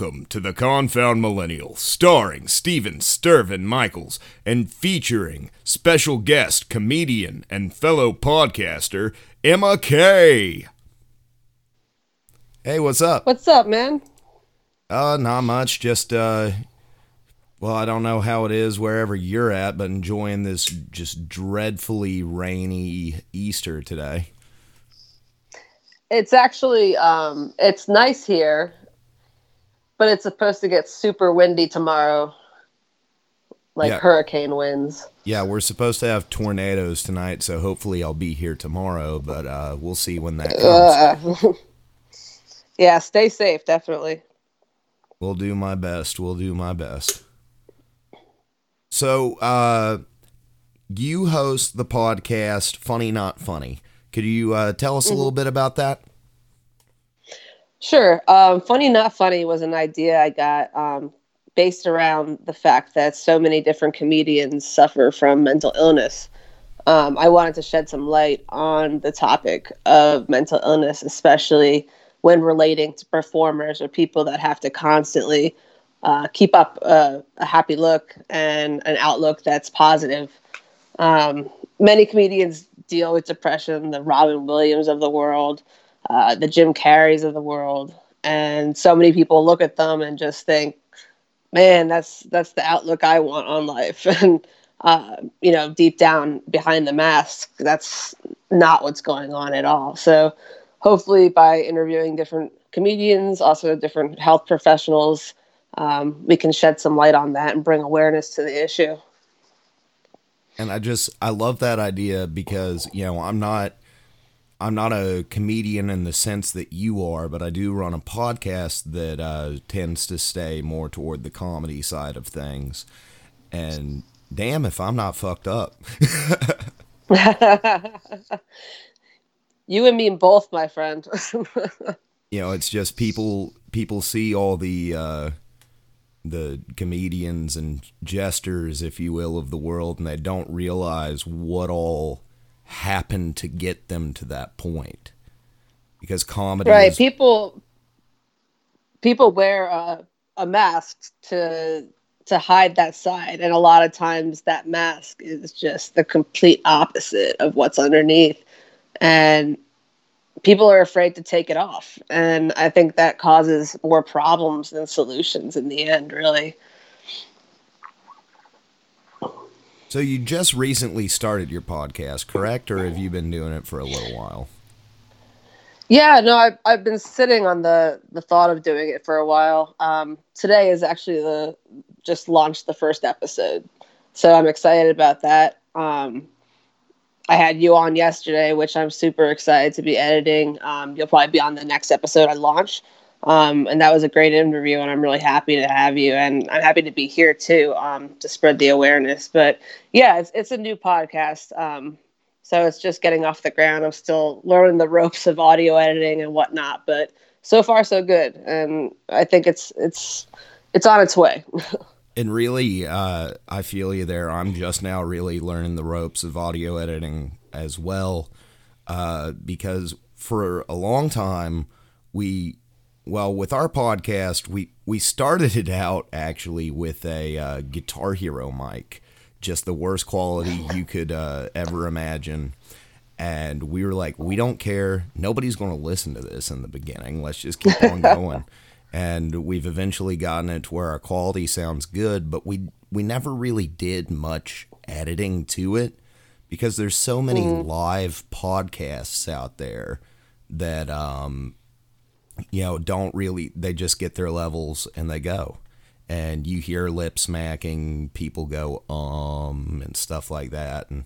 Welcome to the Confound Millennial, starring Steven Stirvin Michaels and featuring special guest, comedian, and fellow podcaster Emma K. Hey, what's up? What's up, man? Uh, not much. Just uh, well, I don't know how it is wherever you're at, but enjoying this just dreadfully rainy Easter today. It's actually um, it's nice here, but it's supposed to get super windy tomorrow, like Yeah. hurricane winds. Yeah, we're supposed to have tornadoes tonight, so hopefully I'll be here tomorrow, but uh, we'll see when that comes. Uh, yeah, stay safe, definitely. We'll do my best. We'll do my best. So, uh, you host the podcast Funny Not Funny. Could you uh, tell us a little bit about that? Sure. Um, funny not funny was an idea I got um, based around the fact that so many different comedians suffer from mental illness. Um, I wanted to shed some light on the topic of mental illness, especially when relating to performers or people that have to constantly uh, keep up a, a happy look and an outlook that's positive. Um, many comedians deal with depression, the Robin Williams of the world, uh, the Jim Carreys of the world, and so many people look at them and just think, "Man, that's that's the outlook I want on life." And uh, you know, deep down behind the mask, that's not what's going on at all. So, hopefully, by interviewing different comedians, also different health professionals, um, we can shed some light on that and bring awareness to the issue. And I just I love that idea because you know I'm not I'm not a comedian in the sense that you are, but I do run a podcast that uh, tends to stay more toward the comedy side of things. And damn if I'm not fucked up. you and me both, my friend. you know, it's just people people see all the uh, the comedians and jesters, if you will, of the world, and they don't realize what all happened to get them to that point. Because comedy, right is- people people wear a, a mask to to hide that side and a lot of times that mask is just the complete opposite of what's underneath and people are afraid to take it off and i think that causes more problems than solutions in the end really so you just recently started your podcast, correct, or have you been doing it for a little while? Yeah, no, I've, I've been sitting on the the thought of doing it for a while. Um, today is actually the just launched the first episode, so I'm excited about that. Um, I had you on yesterday, which I'm super excited to be editing. Um, you'll probably be on the next episode I launch, um, and that was a great interview, and I'm really happy to have you, and I'm happy to be here too um, to spread the awareness. But yeah, it's it's a new podcast. Um, so it's just getting off the ground. I'm still learning the ropes of audio editing and whatnot, but so far so good. And I think it's it's it's on its way. And really, uh, I feel you there. I'm just now really learning the ropes of audio editing as well, uh, because for a long time we, well, with our podcast, we we started it out actually with a uh, Guitar Hero mic, just the worst quality you could uh, ever imagine. And we were like, we don't care. Nobody's going to listen to this in the beginning. Let's just keep on going. and we've eventually gotten it to where our quality sounds good, but we we never really did much editing to it because there's so many live podcasts out there that um you know don't really they just get their levels and they go. And you hear lip smacking people go um and stuff like that. And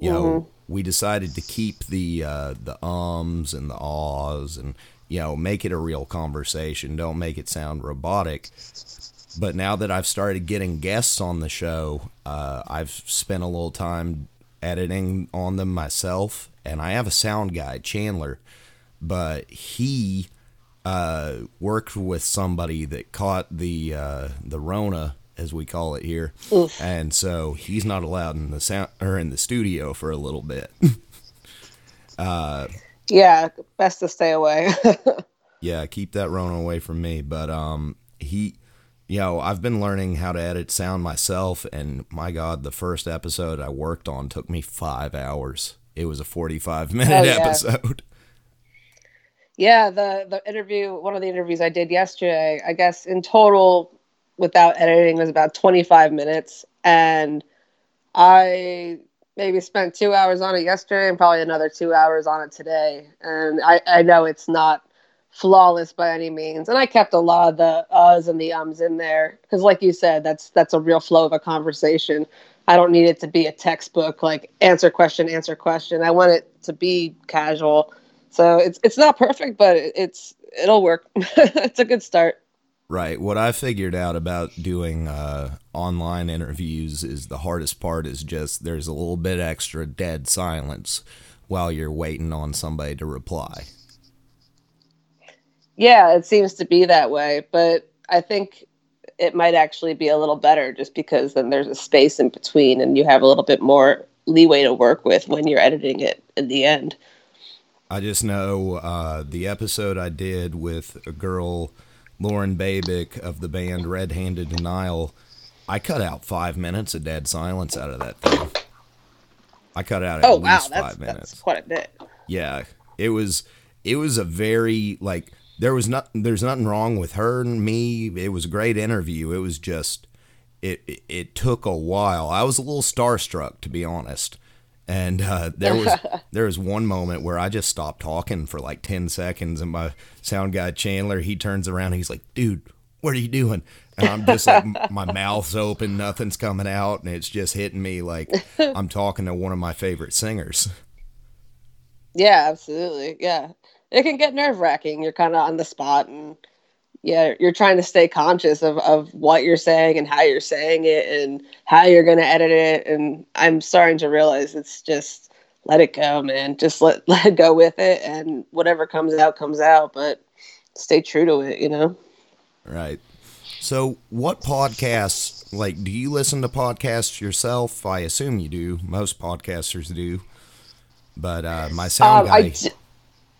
you know we decided to keep the uh the ums and the ahs and you know make it a real conversation. Don't make it sound robotic. But now that I've started getting guests on the show, uh, I've spent a little time editing on them myself, and I have a sound guy, Chandler, but he uh, worked with somebody that caught the uh, the Rona, as we call it here, and so he's not allowed in the sound or in the studio for a little bit. yeah, best to stay away. Yeah, keep that Rona away from me. But um, he, you know, I've been learning how to edit sound myself, and my God, the first episode I worked on took me five hours. It was a forty-five minute Oh, yeah. episode. Yeah, the the interview, one of the interviews I did yesterday, I guess in total, without editing, was about 25 minutes, and I maybe spent two hours on it yesterday and probably another two hours on it today. And I I know it's not flawless by any means, and I kept a lot of the uhs and the ums in there because, like you said, that's that's a real flow of a conversation. I don't need it to be a textbook like answer question answer question. I want it to be casual. So it's it's not perfect, but it- it's it'll work. it's a good start. Right. What I figured out about doing uh, online interviews is the hardest part is just there's a little bit extra dead silence while you're waiting on somebody to reply. Yeah, it seems to be that way, but I think it might actually be a little better just because then there's a space in between and you have a little bit more leeway to work with when you're editing it in the end. I just know uh, the episode I did with a girl, Lauren Babic of the band Red Handed Denial, I cut out five minutes of dead silence out of that thing. I cut out at Oh wow, least five minutes. that's quite a bit. Yeah, it was it was a very like there was not there's nothing wrong with her and me. It was a great interview. It was just it it, it took a while. I was a little starstruck to be honest. And uh, there was there was one moment where I just stopped talking for like ten seconds, and my sound guy Chandler he turns around, he's like, "Dude, what are you doing?" And I'm just like, my mouth's open, nothing's coming out, and it's just hitting me like I'm talking to one of my favorite singers. Yeah, absolutely. Yeah. It can get nerve wracking. You're kind of on the spot and yeah, you're trying to stay conscious of, of what you're saying and how you're saying it and how you're going to edit it. And I'm starting to realize it's just let it go, man. Just let, let it go with it and whatever comes out, comes out. But stay true to it, you know? Right. So, what podcasts, like, do you listen to podcasts yourself? I assume you do. Most podcasters do. But uh, my sound Um, guy, d-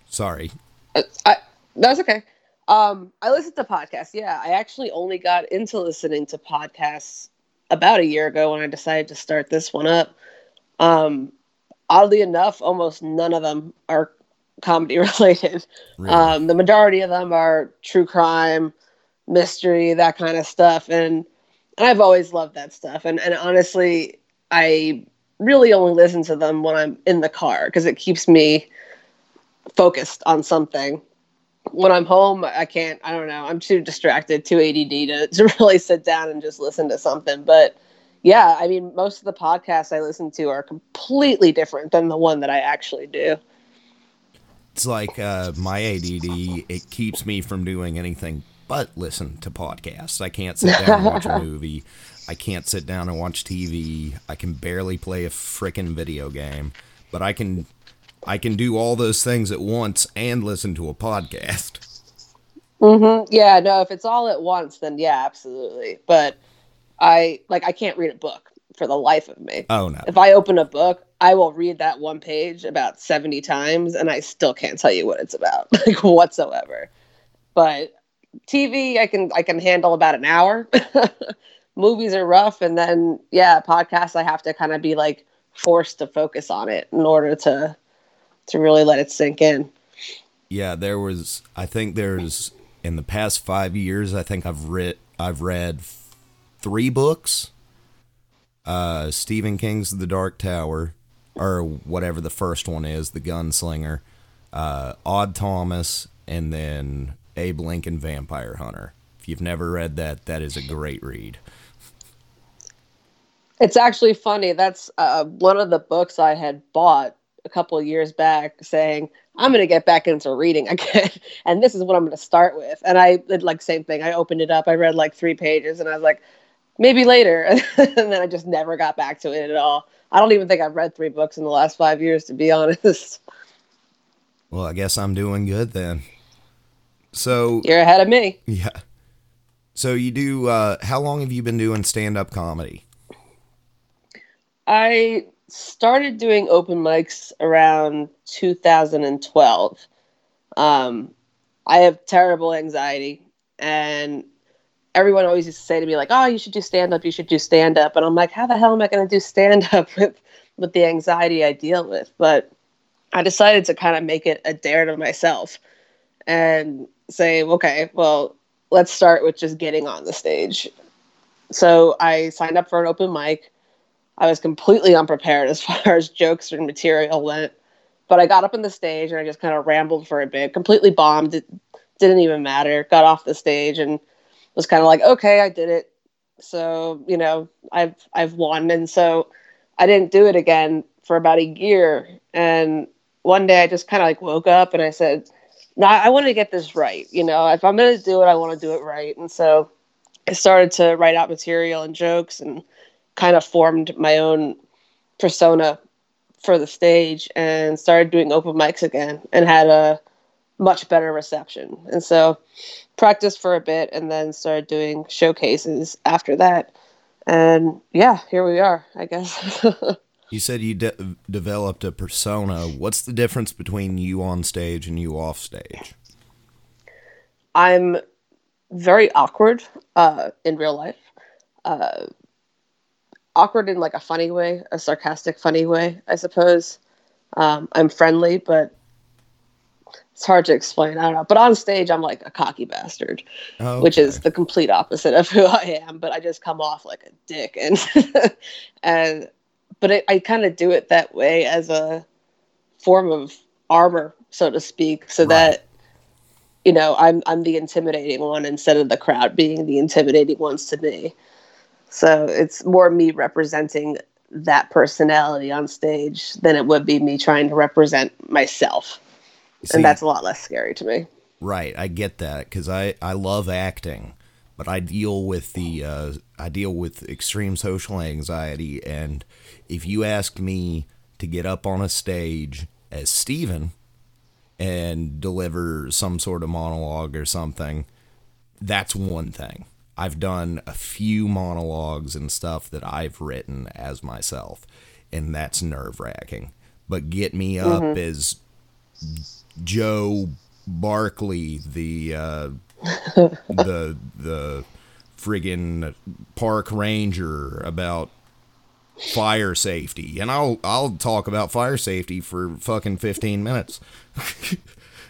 sorry. Uh, I, that's okay. Um, I listen to podcasts. Yeah, I actually only got into listening to podcasts about a year ago when I decided to start this one up. Um, oddly enough, almost none of them are comedy related. Really. Um, the majority of them are true crime, mystery, that kind of stuff, and and I've always loved that stuff. And and honestly, I really only listen to them when I'm in the car because it keeps me focused on something. When I'm home, I can't. I don't know. I'm too distracted, too ADD to to really sit down and just listen to something. But yeah, I mean, most of the podcasts I listen to are completely different than the one that I actually do. it's like uh, my ADD, it keeps me from doing anything but listen to podcasts. I can't sit down and watch a movie. I can't sit down and watch TV. I can barely play a frickin' video game, but I can I can do all those things at once and listen to a podcast. Mm-hmm. Yeah, no, if it's all at once, then yeah, absolutely. But I like I can't read a book for the life of me. Oh no. If I open a book, I will read that one page about 70 times and I still can't tell you what it's about like whatsoever. But TV I can I can handle about an hour. Movies are rough and then yeah, podcasts I have to kind of be like forced to focus on it in order to to really let it sink in. Yeah, there was. I think there's in the past five years. I think I've read. I've read three books. Uh, Stephen King's The Dark Tower, or whatever the first one is, The Gunslinger. Uh, Odd Thomas, and then Abe Lincoln Vampire Hunter. If you've never read that, that is a great read. It's actually funny. That's uh, one of the books I had bought a couple of years back saying, I'm going to get back into reading again. and this is what I'm going to start with. And I did like same thing. I opened it up. I read like three pages and I was like, maybe later. and then I just never got back to it at all. I don't even think I've read three books in the last five years, to be honest. Well, I guess I'm doing good then. So You're ahead of me. yeah. So you do. Uh, how long have you been doing stand up comedy? I started doing open mics around 2012. Um, I have terrible anxiety, and everyone always used to say to me like, "Oh, you should do stand up. You should do stand up." And I'm like, "How the hell am I going to do stand up with with the anxiety I deal with?" But I decided to kind of make it a dare to myself and say, "Okay, well, let's start with just getting on the stage." So I signed up for an open mic. I was completely unprepared as far as jokes and material went. But I got up on the stage and I just kind of rambled for a bit, completely bombed. It didn't even matter. Got off the stage and was kind of like, okay, I did it. So, you know, I've I've won. And so I didn't do it again for about a year. And one day I just kind of like woke up and I said, no, I want to get this right. You know, if I'm going to do it, I want to do it right. And so I started to write out material and jokes and kind of formed my own persona for the stage and started doing open mics again and had a much better reception. And so practiced for a bit and then started doing showcases after that. And yeah, here we are, I guess. you said you de- developed a persona. What's the difference between you on stage and you off stage? I'm very awkward uh, in real life. Uh, awkward in like a funny way, a sarcastic, funny way, I suppose. Um, I'm friendly, but it's hard to explain. I don't know. But on stage, I'm like a cocky bastard, okay. which is the complete opposite of who I am. But I just come off like a dick, and and but it, I kind of do it that way as a form of armor, so to speak, so right. that you know I'm I'm the intimidating one instead of the crowd being the intimidating ones to me. So it's more me representing that personality on stage than it would be me trying to represent myself. See, and that's a lot less scary to me. Right, I get that cuz I I love acting, but I deal with the uh, I deal with extreme social anxiety and if you ask me to get up on a stage as Steven and deliver some sort of monologue or something, that's one thing. I've done a few monologues and stuff that I've written as myself, and that's nerve wracking. But get me up mm-hmm. as Joe Barkley, the uh, the the friggin' park ranger about fire safety, and I'll I'll talk about fire safety for fucking fifteen minutes.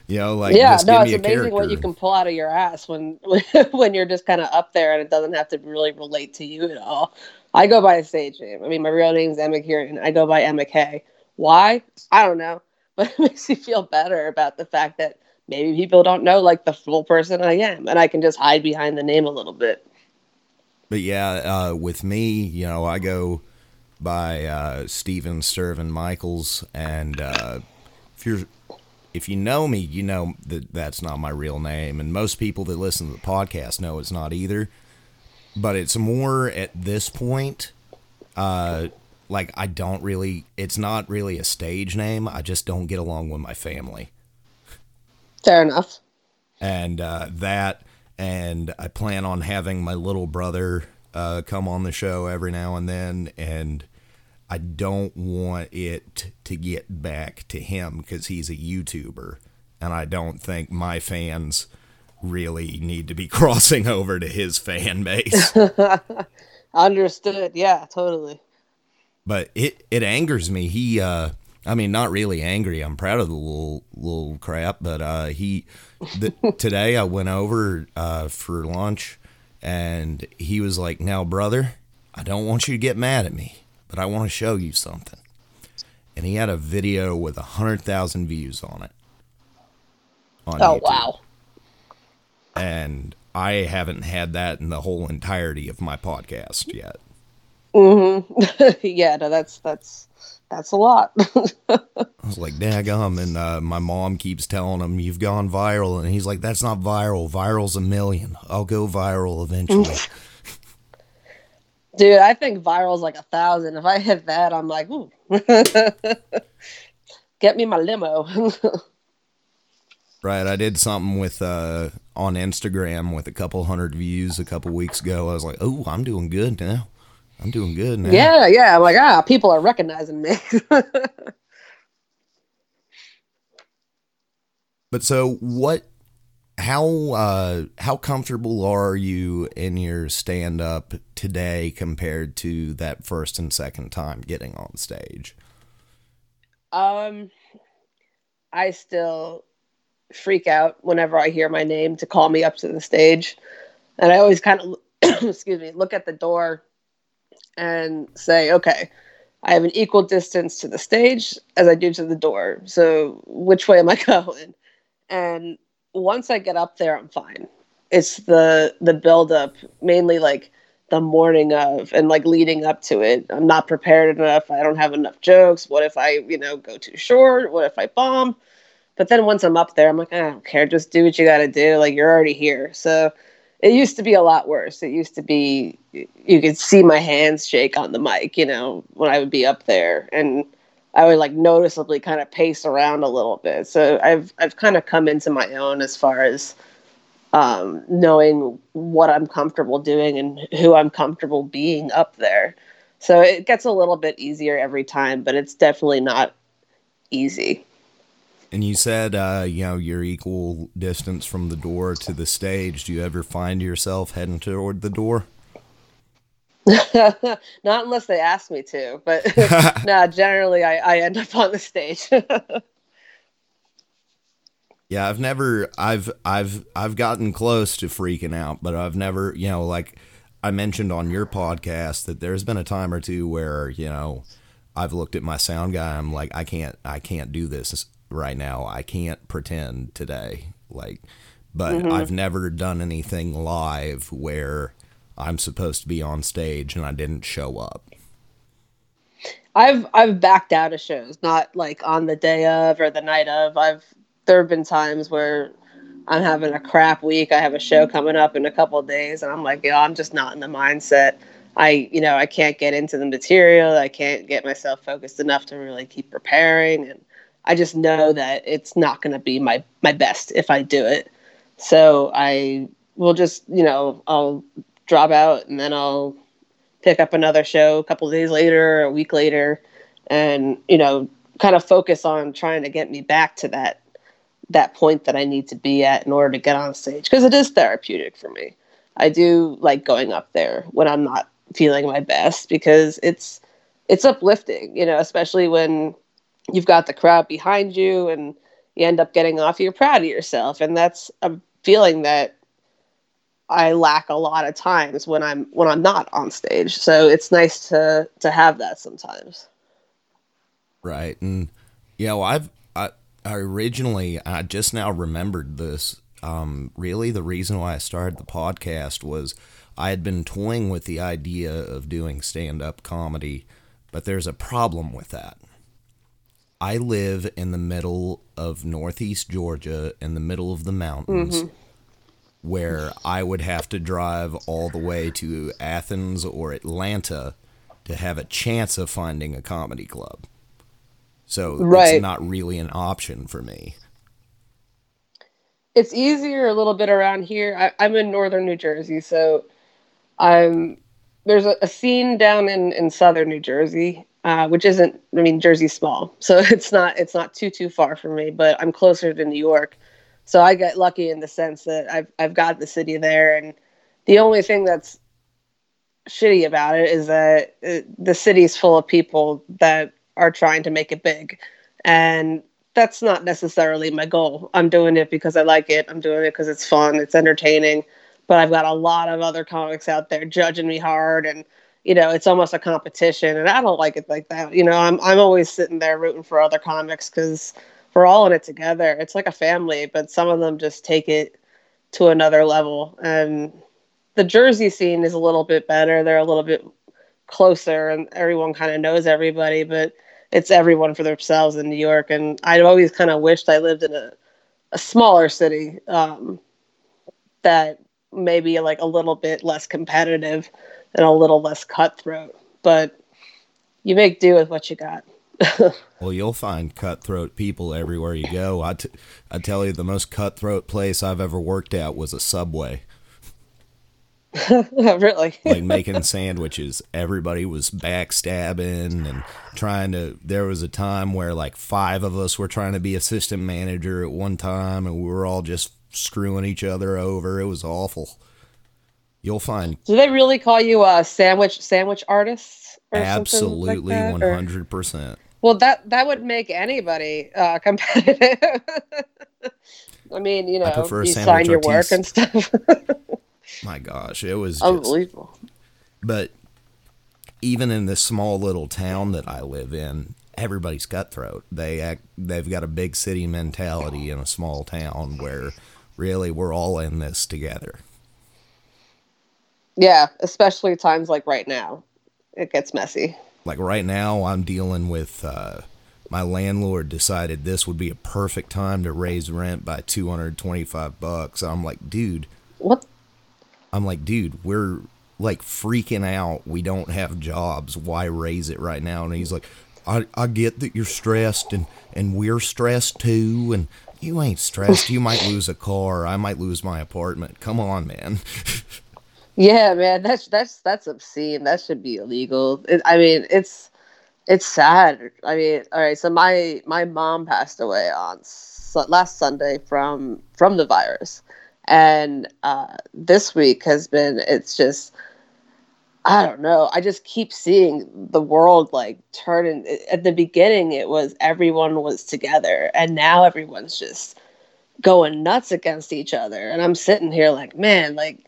You know, like yeah, no, it's amazing character. what you can pull out of your ass when when you're just kind of up there and it doesn't have to really relate to you at all. I go by a stage name. I mean, my real name's Emma Kieran. I go by Emma K. Why? I don't know, but it makes me feel better about the fact that maybe people don't know like the full person I am, and I can just hide behind the name a little bit. But yeah, uh, with me, you know, I go by uh, Steven Stirvin Michaels, and uh, if you're if you know me, you know that that's not my real name. And most people that listen to the podcast know it's not either. But it's more at this point, uh, like I don't really, it's not really a stage name. I just don't get along with my family. Fair enough. And uh, that, and I plan on having my little brother uh, come on the show every now and then. And I don't want it to get back to him because he's a YouTuber, and I don't think my fans really need to be crossing over to his fan base. Understood. Yeah, totally. But it it angers me. He uh I mean not really angry. I'm proud of the little little crap, but uh he the, today I went over uh for lunch and he was like, "Now, brother, I don't want you to get mad at me." But I want to show you something. And he had a video with a hundred thousand views on it. On oh YouTube. wow! And I haven't had that in the whole entirety of my podcast yet. Mm-hmm. yeah, no, that's that's that's a lot. I was like, daggum. And uh, my mom keeps telling him, you've gone viral. And he's like, that's not viral. Viral's a million. I'll go viral eventually. Dude, I think viral's like a thousand. If I hit that, I'm like, ooh. Get me my limo. right. I did something with uh on Instagram with a couple hundred views a couple weeks ago. I was like, oh, I'm doing good now. I'm doing good now. Yeah, yeah. I'm like, ah, people are recognizing me. but so what how uh, how comfortable are you in your stand up today compared to that first and second time getting on stage? Um, I still freak out whenever I hear my name to call me up to the stage, and I always kind of excuse me look at the door and say, okay. I have an equal distance to the stage as I do to the door. So which way am I going? And once I get up there, I'm fine. It's the the buildup, mainly like the morning of and like leading up to it. I'm not prepared enough. I don't have enough jokes. What if I, you know, go too short? What if I bomb? But then once I'm up there, I'm like, I don't care. Just do what you got to do. Like you're already here. So it used to be a lot worse. It used to be you could see my hands shake on the mic, you know, when I would be up there, and I would like noticeably kind of pace around a little bit. So I've I've kind of come into my own as far as um, knowing what I'm comfortable doing and who I'm comfortable being up there. So it gets a little bit easier every time, but it's definitely not easy. And you said, uh, you know, you're equal distance from the door to the stage. Do you ever find yourself heading toward the door? Not unless they ask me to, but no, generally I, I end up on the stage. yeah, I've never I've I've I've gotten close to freaking out, but I've never, you know, like I mentioned on your podcast that there's been a time or two where, you know, I've looked at my sound guy, I'm like, I can't I can't do this right now. I can't pretend today. Like but mm-hmm. I've never done anything live where I'm supposed to be on stage and I didn't show up. I've I've backed out of shows, not like on the day of or the night of. I've there have been times where I'm having a crap week. I have a show coming up in a couple days, and I'm like, yeah, I'm just not in the mindset. I, you know, I can't get into the material. I can't get myself focused enough to really keep preparing, and I just know that it's not going to be my my best if I do it. So I will just, you know, I'll drop out and then I'll pick up another show a couple days later, a week later, and you know, kind of focus on trying to get me back to that that point that I need to be at in order to get on stage because it is therapeutic for me. I do like going up there when I'm not feeling my best because it's it's uplifting, you know, especially when you've got the crowd behind you and you end up getting off you're proud of yourself and that's a feeling that I lack a lot of times when I'm when I'm not on stage. So it's nice to to have that sometimes. Right. And you know, I've I, I originally I just now remembered this. Um, really the reason why I started the podcast was I had been toying with the idea of doing stand-up comedy, but there's a problem with that. I live in the middle of northeast Georgia in the middle of the mountains. Mm-hmm where I would have to drive all the way to Athens or Atlanta to have a chance of finding a comedy club. So right. it's not really an option for me. It's easier a little bit around here. I, am in northern New Jersey, so I'm there's a, a scene down in, in southern New Jersey, uh, which isn't I mean Jersey's small, so it's not it's not too too far from me, but I'm closer to New York so I get lucky in the sense that I've I've got the city there, and the only thing that's shitty about it is that it, the city's full of people that are trying to make it big, and that's not necessarily my goal. I'm doing it because I like it. I'm doing it because it's fun. It's entertaining. But I've got a lot of other comics out there judging me hard, and you know, it's almost a competition, and I don't like it like that. You know, I'm I'm always sitting there rooting for other comics because we're all in it together. It's like a family, but some of them just take it to another level. And the Jersey scene is a little bit better. They're a little bit closer, and everyone kind of knows everybody. But it's everyone for themselves in New York. And I'd always kind of wished I lived in a, a smaller city um, that maybe like a little bit less competitive and a little less cutthroat. But you make do with what you got. well, you'll find cutthroat people everywhere you go. I, t- I tell you, the most cutthroat place I've ever worked at was a Subway. really? like making sandwiches. Everybody was backstabbing and trying to. There was a time where like five of us were trying to be assistant manager at one time, and we were all just screwing each other over. It was awful. You'll find Do they really call you a sandwich sandwich artist? Or absolutely one hundred percent. Well, that that would make anybody uh, competitive. I mean, you know, you sign your work and stuff. My gosh, it was just Unbelievable. But even in this small little town that I live in, everybody's cutthroat. They act, they've got a big city mentality in a small town where really we're all in this together. Yeah, especially times like right now, it gets messy. Like right now, I'm dealing with uh, my landlord decided this would be a perfect time to raise rent by 225 bucks. I'm like, dude, What? I'm like, dude, we're like freaking out. We don't have jobs. Why raise it right now? And he's like, I, I get that you're stressed and, and we're stressed too. And you ain't stressed. You might lose a car. I might lose my apartment. Come on, man. Yeah, man, that's that's that's obscene. That should be illegal. It, I mean, it's it's sad. I mean, all right. So my my mom passed away on su- last Sunday from from the virus, and uh, this week has been. It's just I don't know. I just keep seeing the world like turning. At the beginning, it was everyone was together, and now everyone's just going nuts against each other. And I'm sitting here like, man, like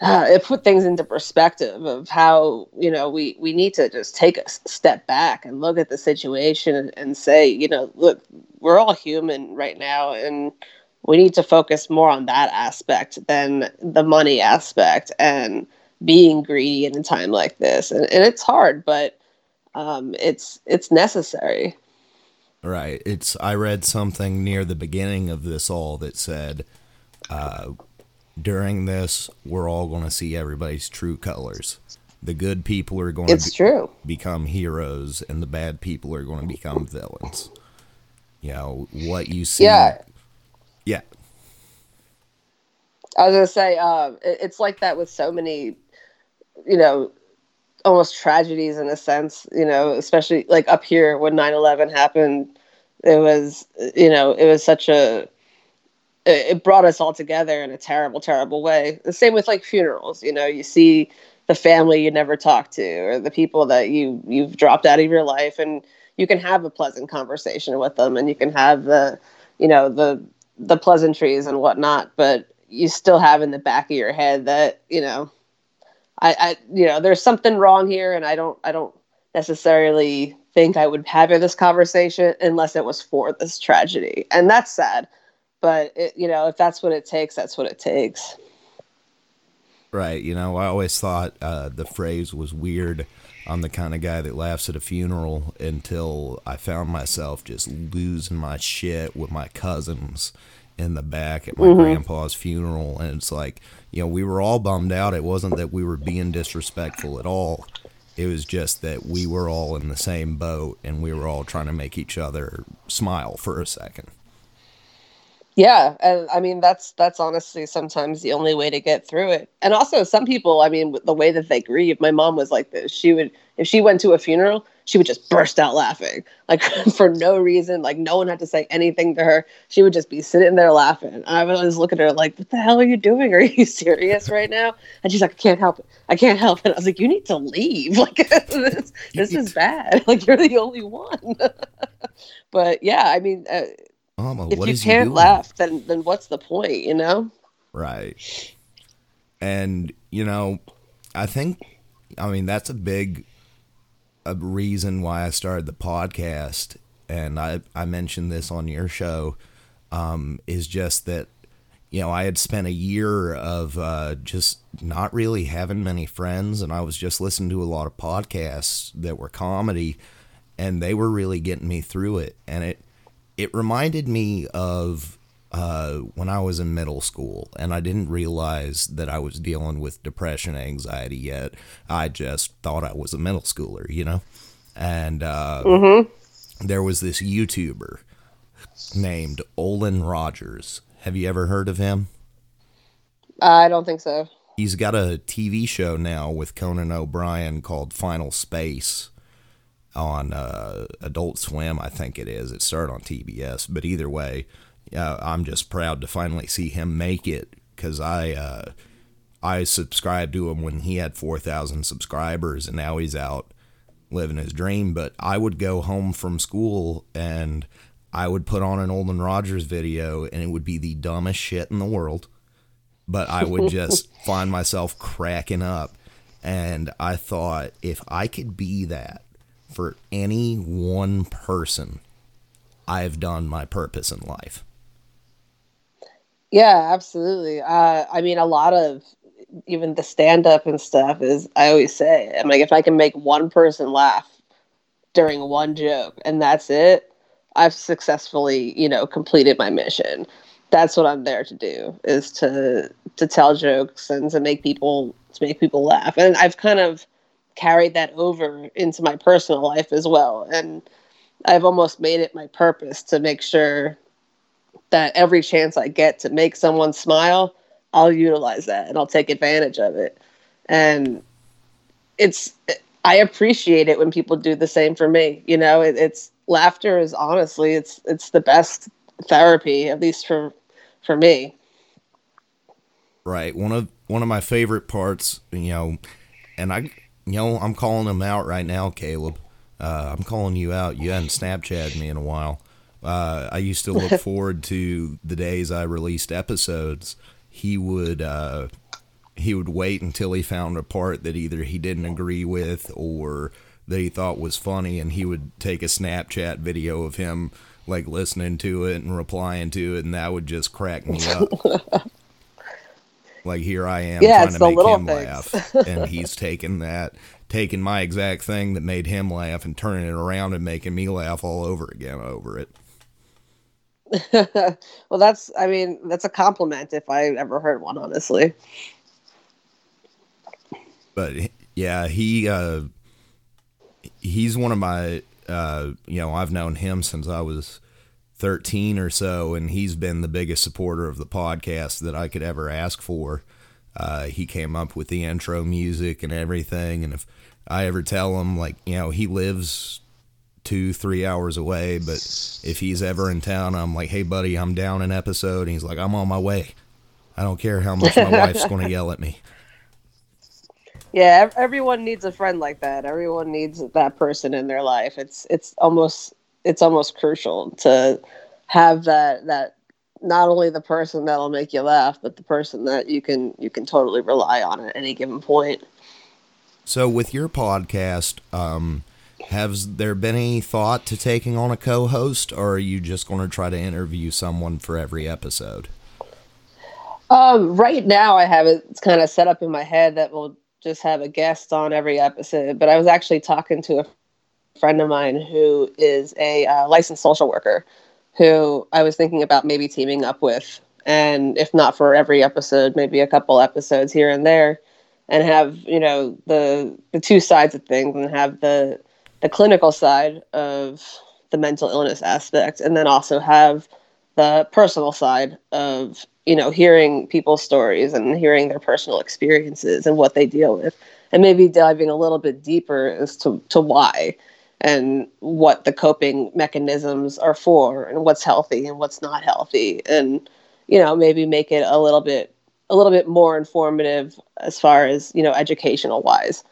uh, it put things into perspective of how you know we we need to just take a step back and look at the situation and, and say you know look we're all human right now and we need to focus more on that aspect than the money aspect and being greedy in a time like this and, and it's hard but um, it's it's necessary right. It's, I read something near the beginning of this all that said, uh, during this, we're all going to see everybody's true colors. The good people are going it's to true become heroes, and the bad people are going to become villains. You know what you see. yeah yeah, I was gonna say, um, it, it's like that with so many, you know, almost tragedies in a sense. You know, especially like up here when 9-11 happened, it was, you know, it was such a, it brought us all together in a terrible, terrible way. The same with like funerals. You know, you see the family you never talked to, or the people that you you've dropped out of your life, and you can have a pleasant conversation with them, and you can have the, you know, the the pleasantries and whatnot, but you still have in the back of your head that you know, I, I you know, there's something wrong here, and I don't, I don't necessarily think I would have this conversation unless it was for this tragedy, and that's sad. But it, you know, if that's what it takes, that's what it takes. right. You know, I always thought uh, the phrase was weird. I'm the kind of guy that laughs at a funeral until I found myself just losing my shit with my cousins in the back at my grandpa's funeral. And it's like, you know, we were all bummed out. It wasn't that we were being disrespectful at all. It was just that we were all in the same boat and we were all trying to make each other smile for a second. Yeah, and I mean that's that's honestly sometimes the only way to get through it. And also some people, I mean, the way that they grieve, my mom was like this. She would if she went to a funeral, she would just burst out laughing. Like for no reason, like no one had to say anything to her. She would just be sitting there laughing. And I would always look at her like, "What the hell are you doing? Are you serious right now?" And she's like, "I can't help it. I can't help it." I was like, "You need to leave. Like this, this is bad. Like you're the only one." but yeah, I mean, uh, Mama, if what you can't doing? laugh, then then what's the point? You know? Right. And, you know, I think, I mean, that's a big a reason why I started the podcast. And I, I mentioned this on your show, um, is just that, you know, I had spent a year of uh, just not really having many friends. And I was just listening to a lot of podcasts that were comedy. And they were really getting me through it. And it, it reminded me of uh, when I was in middle school, and I didn't realize that I was dealing with depression, anxiety yet. I just thought I was a middle schooler, you know. And uh, there was this YouTuber named Olan Rogers. Have you ever heard of him? I don't think so. He's got a TV show now with Conan O'Brien called Final Space on uh, Adult Swim, I think it is. It started on TBS, but either way, uh, I'm just proud to finally see him make it because I uh, I subscribed to him when he had 4,000 subscribers and now he's out living his dream. But I would go home from school and I would put on an Olan Rogers video and it would be the dumbest shit in the world. But I would just find myself cracking up. And I thought if I could be that for any one person, I've done my purpose in life. Yeah, absolutely. Uh, I mean, a lot of even the stand up and stuff is, I always say, I'm like, if I can make one person laugh during one joke and that's it, I've successfully, you know, completed my mission. That's what I'm there to do is to to tell jokes and to make people to make people laugh. And I've kind of carried that over into my personal life as well. And I've almost made it my purpose to make sure that every chance I get to make someone smile, I'll utilize that and I'll take advantage of it. And it's, I appreciate it when people do the same for me. You know, it, it's laughter is honestly, it's, it's the best therapy, at least for, for me. Right. One of, one of my favorite parts, you know, and I, you know, I'm calling him out right now, Caleb. Uh, I'm calling you out. You hadn't Snapchatted me in a while. Uh, I used to look forward to the days I released episodes. He would uh, he would wait until he found a part that either he didn't agree with or that he thought was funny, and he would take a Snapchat video of him like listening to it and replying to it, and that would just crack me up. like here I am Yeah, trying to make him things. laugh, and he's taking that, taking my exact thing that made him laugh, and turning it around and making me laugh all over again over it. well, that's, I mean, that's a compliment if I ever heard one, honestly. but yeah, he uh, he's one of my uh, you know I've known him since I was thirteen or so, and he's been the biggest supporter of the podcast that I could ever ask for. Uh, he came up with the intro music and everything, and if I ever tell him like you know he lives two three hours away, but if he's ever in town, I'm like, hey buddy, I'm down an episode, and he's like, I'm on my way. I don't care how much my wife's going to yell at me. Yeah, everyone needs a friend like that. Everyone needs that person in their life. It's it's almost it's almost crucial to have that that not only the person that'll make you laugh, but the person that you can you can totally rely on at any given point. So, with your podcast, um, has there been any thought to taking on a co-host, or are you just going to try to interview someone for every episode? Um, right now, I have it it's kind of set up in my head that we'll just have a guest on every episode. But I was actually talking to a friend of mine who is a uh, licensed social worker, who I was thinking about maybe teaming up with, and if not for every episode, maybe a couple episodes here and there, and have you know the the two sides of things, and have the the clinical side of the mental illness aspect, and then also have the personal side of you know hearing people's stories and hearing their personal experiences and what they deal with and maybe diving a little bit deeper as to, to why and what the coping mechanisms are for and what's healthy and what's not healthy and you know maybe make it a little bit a little bit more informative as far as you know educational wise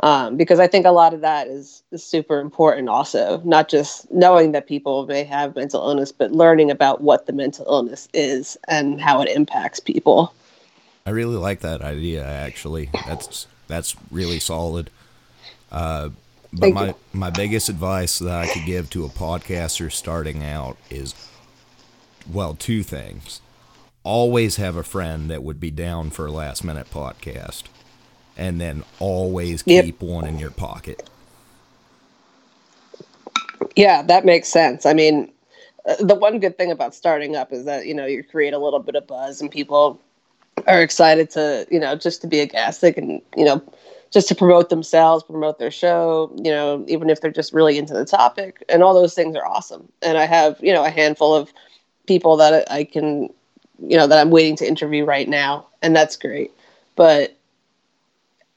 um, because I think a lot of that is, is super important also, not just knowing that people may have mental illness, but learning about what the mental illness is and how it impacts people. I really like that idea. Actually, that's that's really solid. Uh, but Thank my you. my biggest advice that I could give to a podcaster starting out is, well, two things. Always have a friend that would be down for a last minute podcast, and then always Yep. keep one in your pocket. Yeah, that makes sense. I mean, uh, the one good thing about starting up is that, you know, you create a little bit of buzz and people are excited to, you know, just to be a guest. They can, you know, just to promote themselves, promote their show, you know, even if they're just really into the topic. And all those things are awesome. And I have, you know, a handful of people that I can, you know, that I'm waiting to interview right now. And that's great. But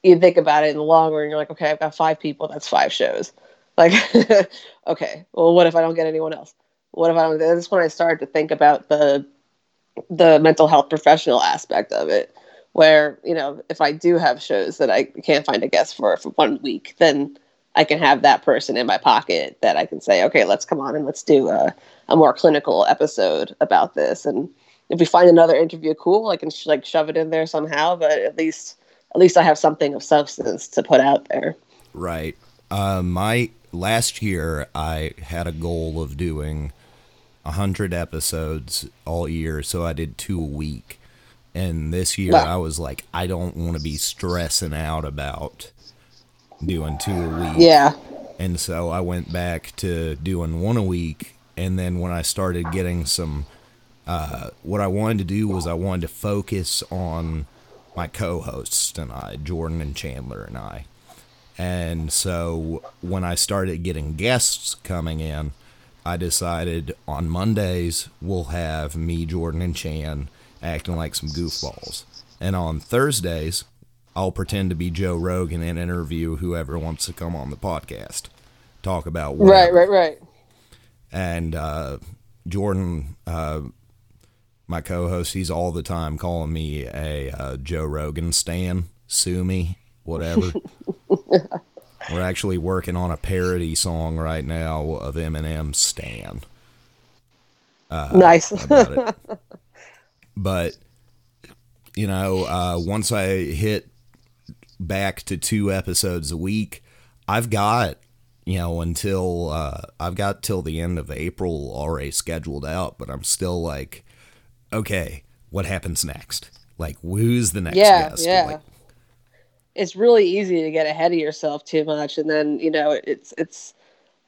you think about it in the long run, you're like, okay, I've got five people, that's five shows. Like, okay, well, what if I don't get anyone else? what if I don't? That's when I started to think about the the mental health professional aspect of it, where you know if I do have shows that I can't find a guest for for one week, then I can have that person in my pocket that I can say, okay, let's come on and let's do a, a more clinical episode about this. And if we find another interview cool, I can sh- like shove it in there somehow. But at least at least I have something of substance to put out there. Right. Uh, my last year, I had a goal of doing a hundred episodes all year, so I did two a week. And this year, Wow. I was like, I don't want to be stressing out about doing two a week. Yeah. And so I went back to doing one a week. And then when I started getting some, uh, what I wanted to do was I wanted to focus on my co hosts and I, Jordan and Chandler and I. And so when I started getting guests coming in, I decided on Mondays we'll have me, Jordan, and Chan acting like some goofballs. And on Thursdays, I'll pretend to be Joe Rogan and interview whoever wants to come on the podcast, talk about Right. whatever. Right. Right. And uh, Jordan, uh, my co-host, he's all the time calling me a uh, Joe Rogan stan, sue me, whatever. We're actually working on a parody song right now of Eminem Stan. nice. But you know, uh, once I hit back to two episodes a week, I've got you know until uh, I've got till the end of April already scheduled out. But I'm still like, okay, what happens next? Like, who's the next yeah. guest? Yeah. Like, it's really easy to get ahead of yourself too much, and then you know it's it's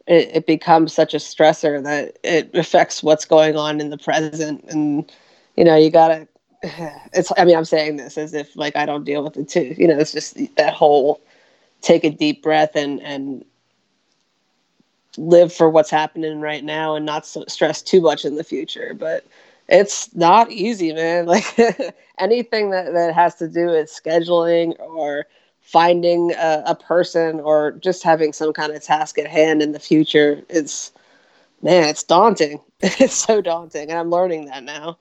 it, it becomes such a stressor that it affects what's going on in the present, and you know you gotta. It's. I mean, I'm saying this as if like I don't deal with it too. You know, it's just that whole take a deep breath and and live for what's happening right now and not so stress too much in the future. But it's not easy, man. Like anything that, that has to do with scheduling or finding a, a person or just having some kind of task at hand in the future, it's man, it's daunting. It's so daunting. And I'm learning that now.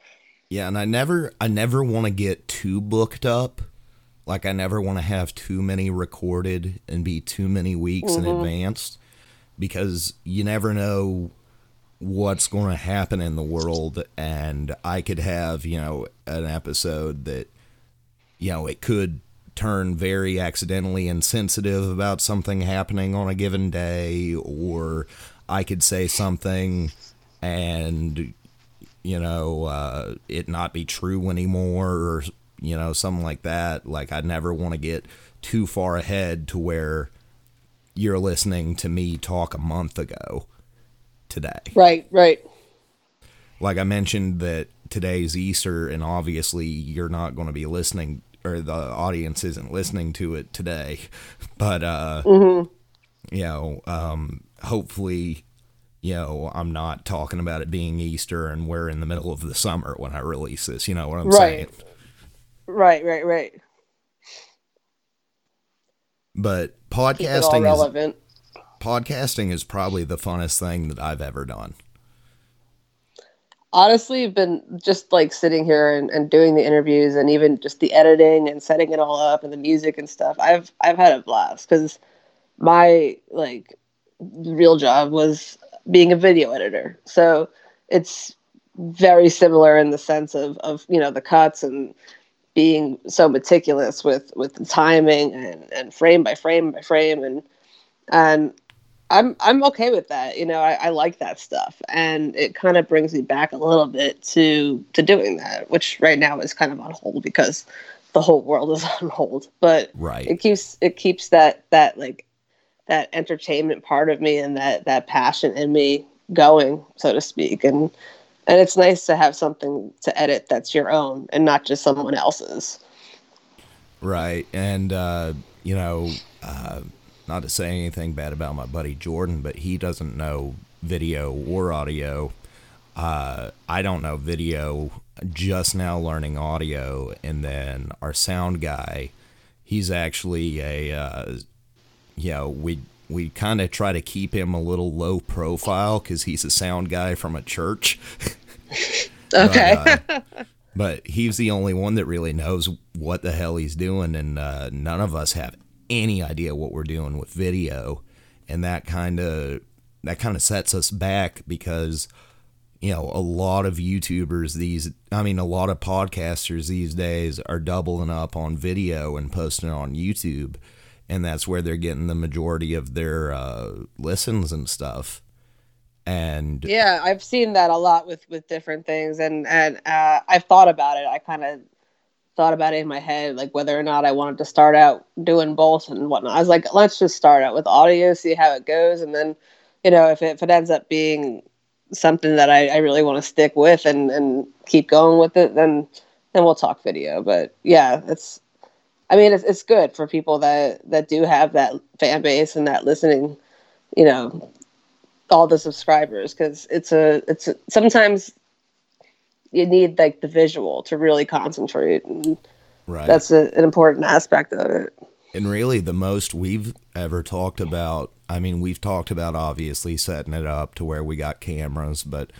Yeah, and I never I never want to get too booked up. Like I never want to have too many recorded and be too many weeks in mm-hmm. advance because you never know what's going to happen in the world and I could have, you know, an episode that you know, it could turn very accidentally insensitive about something happening on a given day or I could say something and you know, uh, it not be true anymore or, you know, something like that. Like, I never want to get too far ahead to where you're listening to me talk a month ago today. Right, right. Like, I mentioned that today's Easter, and obviously you're not going to be listening, or the audience isn't listening to it today. But, uh, you know, um, hopefully you know, I'm not talking about it being Easter and we're in the middle of the summer when I release this. You know what I'm saying? Right. Right, right, right. But podcasting is relevant. podcasting is probably the funnest thing that I've ever done. honestly I've been just like sitting here and, and doing the interviews and even just the editing and setting it all up and the music and stuff i've i've had a blast because my like real job was being a video editor so it's very similar in the sense of of you know the cuts and being so meticulous with with the timing and and frame by frame by frame and and I'm I'm okay with that. You know, I, I like that stuff, and it kind of brings me back a little bit to to doing that, which right now is kind of on hold because the whole world is on hold. But Right. it keeps it keeps that that like that entertainment part of me and that that passion in me going, so to speak, and and it's nice to have something to edit that's your own and not just someone else's. Right. And, uh, you know, uh, not to say anything bad about my buddy Jordan, but he doesn't know video or audio. Uh, I don't know video, just now learning audio. And then our sound guy, he's actually a, uh, you know, we we kind of try to keep him a little low profile because he's a sound guy from a church. Okay. But, uh, but he's the only one that really knows what the hell he's doing, and uh, none of us have any idea what we're doing with video, and that kind of that kind of sets us back because you know a lot of YouTubers these, I mean, a lot of podcasters these days are doubling up on video and posting it on YouTube, and that's where they're getting the majority of their uh, listens and stuff. And Yeah, I've seen that a lot with with different things, and and uh, I've thought about it. I kind of thought about it in my head, like whether or not I wanted to start out doing both and whatnot. I was like, let's just start out with audio, see how it goes, and then, you know, if it, if it ends up being something that I, I really want to stick with and and keep going with it, then then we'll talk video. But yeah, it's. I mean, it's it's good for people that that do have that fan base and that listening, you know, all the subscribers because it's a it's a, sometimes you need like the visual to really concentrate and right. that's a, an important aspect of it And really, the most we've ever talked about, I mean, we've talked about obviously setting it up to where we got cameras, but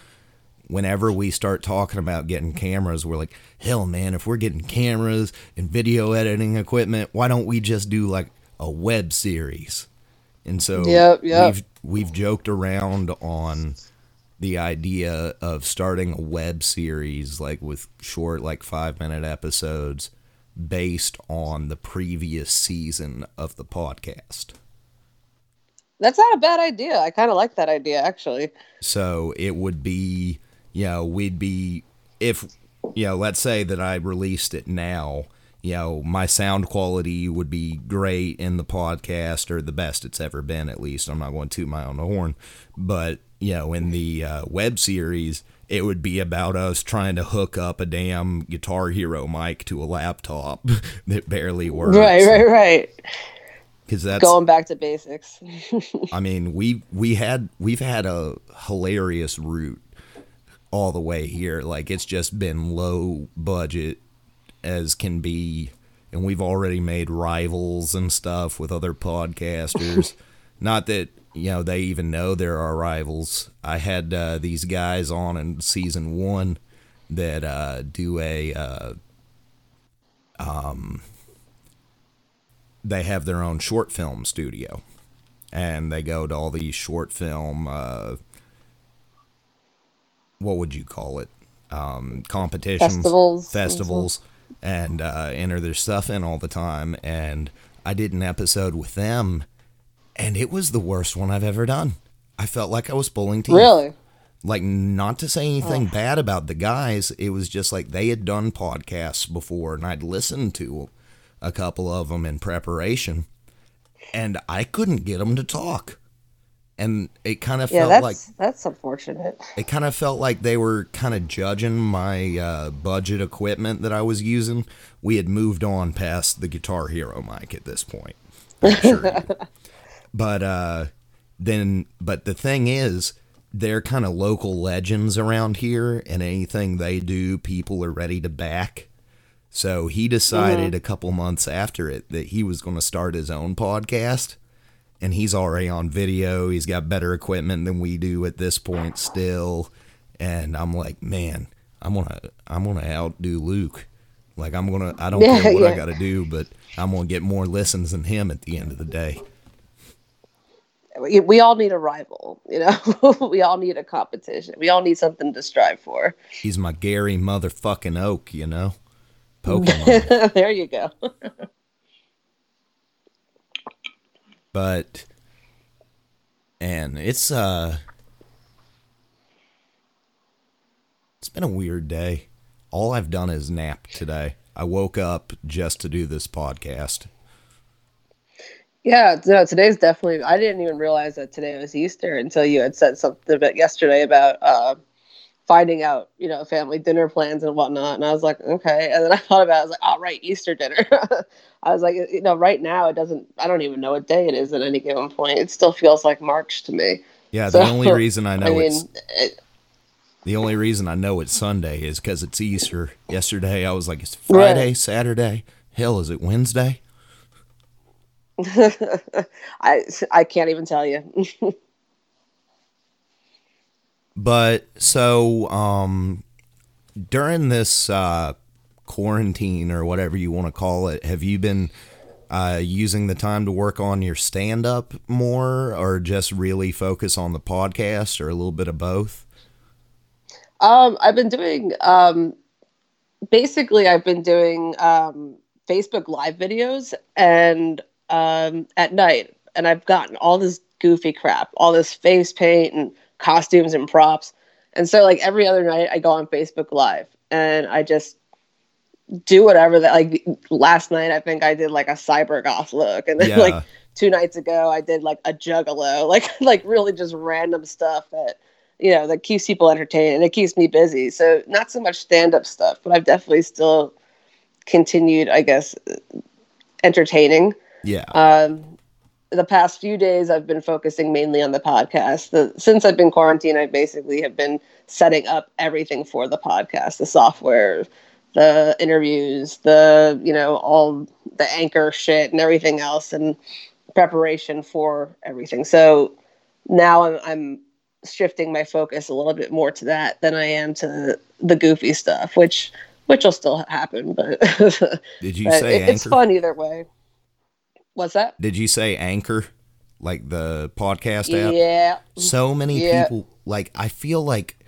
whenever we start talking about getting cameras, we're like, hell, man, if we're getting cameras and video editing equipment, why don't we just do like a web series? And so Yep, yep. we've we've joked around on the idea of starting a web series like with short like 5 minute episodes based on the previous season of the podcast. that's not a bad idea i kind of like that idea actually So it would be, you know, we'd be, if, you know, let's say that I released it now, you know, my sound quality would be great in the podcast or the best it's ever been, at least. I'm not going to toot my own horn. But, you know, in the uh, web series, it would be about us trying to hook up a damn Guitar Hero mic to a laptop that barely works. right right right Because that's going back to basics I mean, we we had we've had a hilarious route all the way here. Like it's just been low budget as can be, and we've already made rivals and stuff with other podcasters. Not that you know they even know there are rivals. I had uh, these guys on in season one that uh, do a uh, um. They have their own short film studio and they go to all these short film uh what would you call it um competitions Festivals. and festivals and uh enter their stuff in all the time. And i did an episode with them and it was the worst one i've ever done. I felt like i was pulling teeth. Really? Like not to say anything bad about the guys it was just like they had done podcasts before and i'd listened to a couple of them in preparation and i couldn't get them to talk and it kind of yeah felt that's like that's unfortunate. it kind of felt like they were kind of judging my uh, budget equipment that i was using. We had moved on past the guitar hero mic at this point you. but uh then but the thing is they're kind of local legends around here and anything they do people are ready to back. So he decided a couple months after it that he was going to start his own podcast and he's already on video. He's got better equipment than we do at this point still. And i'm like man i'm gonna i'm gonna outdo luke. Like i'm gonna i don't Yeah, care what i gotta do but i'm gonna get more listens than him at the end of the day. We, we all need a rival you know? We all need a competition. We all need something to strive for. He's my Gary motherfucking Oak, you know? Pokemon. there you go but and it's uh it's been a weird day. All I've done is nap today. I woke up just to do this podcast. Yeah, no, today's definitely. I didn't even realize that today was Easter until you had said something yesterday about uh, finding out, you know, family dinner plans and whatnot. And I was like, okay. And then I thought about, it, I was like, oh, right, Easter dinner. I was like, you know, right now it doesn't. I don't even know what day it is at any given point. It still feels like March to me. Yeah, So, the only reason I know I mean, it's it, the only reason I know it's Sunday is because it's Easter. Yesterday I was like, it's Friday, Right. Saturday. Hell, is it Wednesday? I I can't even tell you. But so um during this uh quarantine or whatever you want to call it, have you been uh, using the time to work on your stand up more or just really focus on the podcast or a little bit of both? Um, I've been doing um, basically, I've been doing um, Facebook live videos and um, at night, and I've gotten all this goofy crap, all this face paint and costumes and props. And so, like every other night, I go on Facebook Live and I just do whatever that like last night I think I did like a cyber goth look and then yeah. like two nights ago I did like a juggalo like like really just random stuff that you know that keeps people entertained and it keeps me busy so not so much stand up stuff but I've definitely still continued I guess entertaining yeah um the past few days I've been focusing mainly on the podcast the, since I've been quarantined I basically have been setting up everything for the podcast the software the interviews, the you know all the anchor shit and everything else, and preparation for everything. So now I'm, I'm shifting my focus a little bit more to that than I am to the goofy stuff, which which will still happen. But did you say it, it's fun either way? What's that? Did you say anchor? Like the podcast app? Yeah. So many yeah. people like I feel like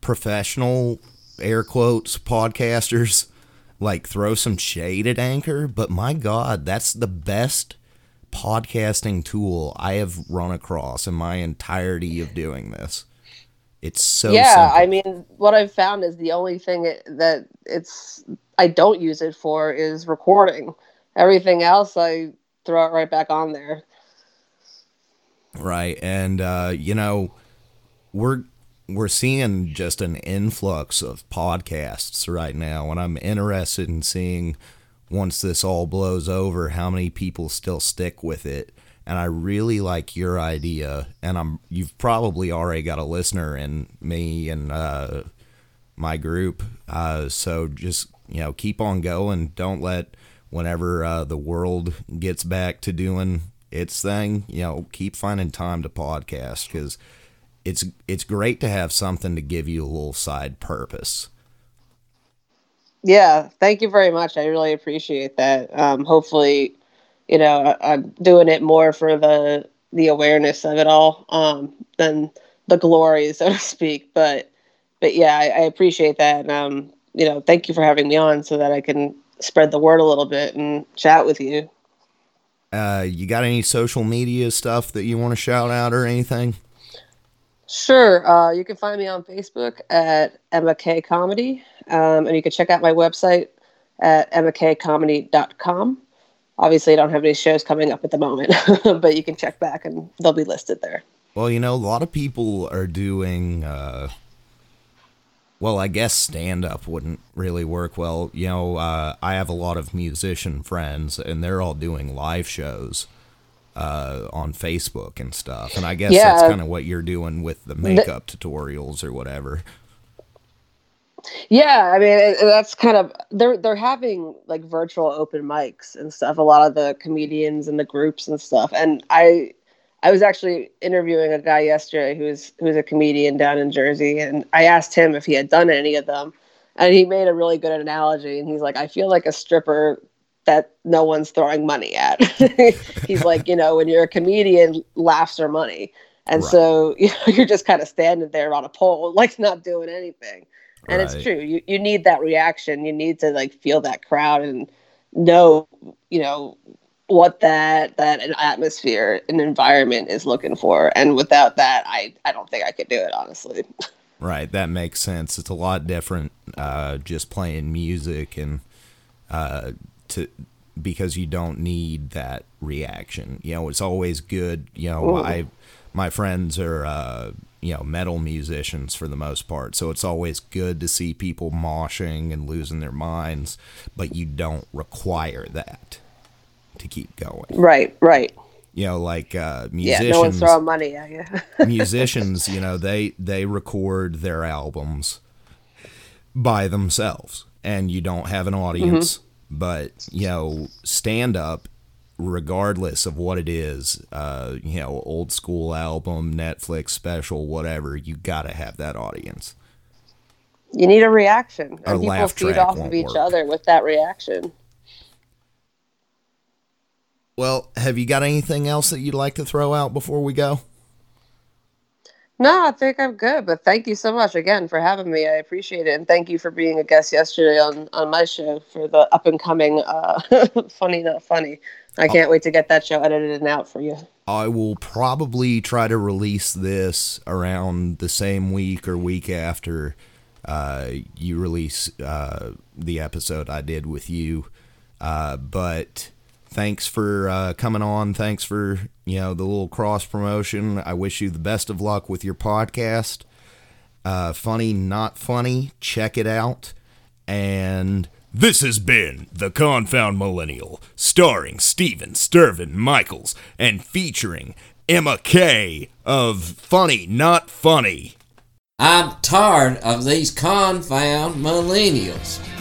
professional air quotes podcasters like throw some shade at Anchor, but my God, that's the best podcasting tool I have run across in my entirety of doing this. It's so yeah. Simple. I mean, what I've found is the only thing it, that it's I don't use it for is recording. Everything else, I throw it right back on there. Right, and uh, you know, we're we're seeing just an influx of podcasts right now, and I'm interested in seeing once this all blows over how many people still stick with it. And I really like your idea, and I'm you've probably already got a listener in me and uh, my group. Uh, so just you know keep on going. Don't let whenever uh, the world gets back to doing its thing, you know, keep finding time to podcast because it's it's great to have something to give you a little side purpose. Yeah, thank you very much. I really appreciate that. Um, hopefully, you know, I, am doing it more for the the awareness of it all um, than the glory, so to speak. But but yeah, I, I appreciate that. And, um, you know, thank you for having me on so that I can spread the word a little bit and chat with you. Uh, you got any social media stuff that you want to shout out or anything? Sure. Uh, you can find me on Facebook at Emma K Comedy, um, and you can check out my website at emmakcomedy.com. Obviously, I don't have any shows coming up at the moment, but you can check back and they'll be listed there. Well, you know, a lot of people are doing. Uh, well, I guess stand up wouldn't really work well. You know, uh, I have a lot of musician friends, and they're all doing live shows uh, on Facebook and stuff. And I guess yeah. that's kind of what you're doing with the makeup the, tutorials or whatever. Yeah, I mean that's kind of they're they're having like virtual open mics and stuff. A lot of the comedians and the groups and stuff. And I I was actually interviewing a guy yesterday who's who's a comedian down in Jersey, and I asked him if he had done any of them, and he made a really good analogy. And he's like, I feel like a stripper that no one's throwing money at. He's like, you know, when you're a comedian, laughs are money. And right. so you know, you're just kind of standing there on a pole, like not doing anything. And right. it's true. You you need that reaction. You need to like feel that crowd and know, you know, what that that an atmosphere, an environment is looking for. And without that, I I don't think I could do it honestly. Right, that makes sense. It's a lot different uh, just playing music and uh, to because you don't need that reaction. You know, it's always good. You know, I my friends are uh, you know metal musicians for the most part, so it's always good to see people moshing and losing their minds, but you don't require that to keep going. Right, right. You know, like uh, musicians. Yeah, no one's throwing money at you. musicians, you know, they they record their albums by themselves, and you don't have an audience. Mm-hmm but you know stand up regardless of what it is, uh, you know, old school album, Netflix special, whatever, you got to have that audience. You need a reaction, and people feed off of each work. other with that reaction. Well, have you got anything else that you'd like to throw out before we go? No, I think I'm good, but thank you so much again for having me. I appreciate it, and thank you for being a guest yesterday on on my show for the up and coming uh, funny not funny. I can't wait to get that show edited and out for you. I will probably try to release this around the same week or week after uh, you release uh, the episode I did with you. Uh, but thanks for uh, coming on. Thanks for you know the little cross promotion. I wish you the best of luck with your podcast. Uh, funny, not funny. Check it out. And this has been The Confound Millennial, starring Steven Stirvin Michaels and featuring Emma K of Funny, Not Funny. I'm tired of these confound millennials.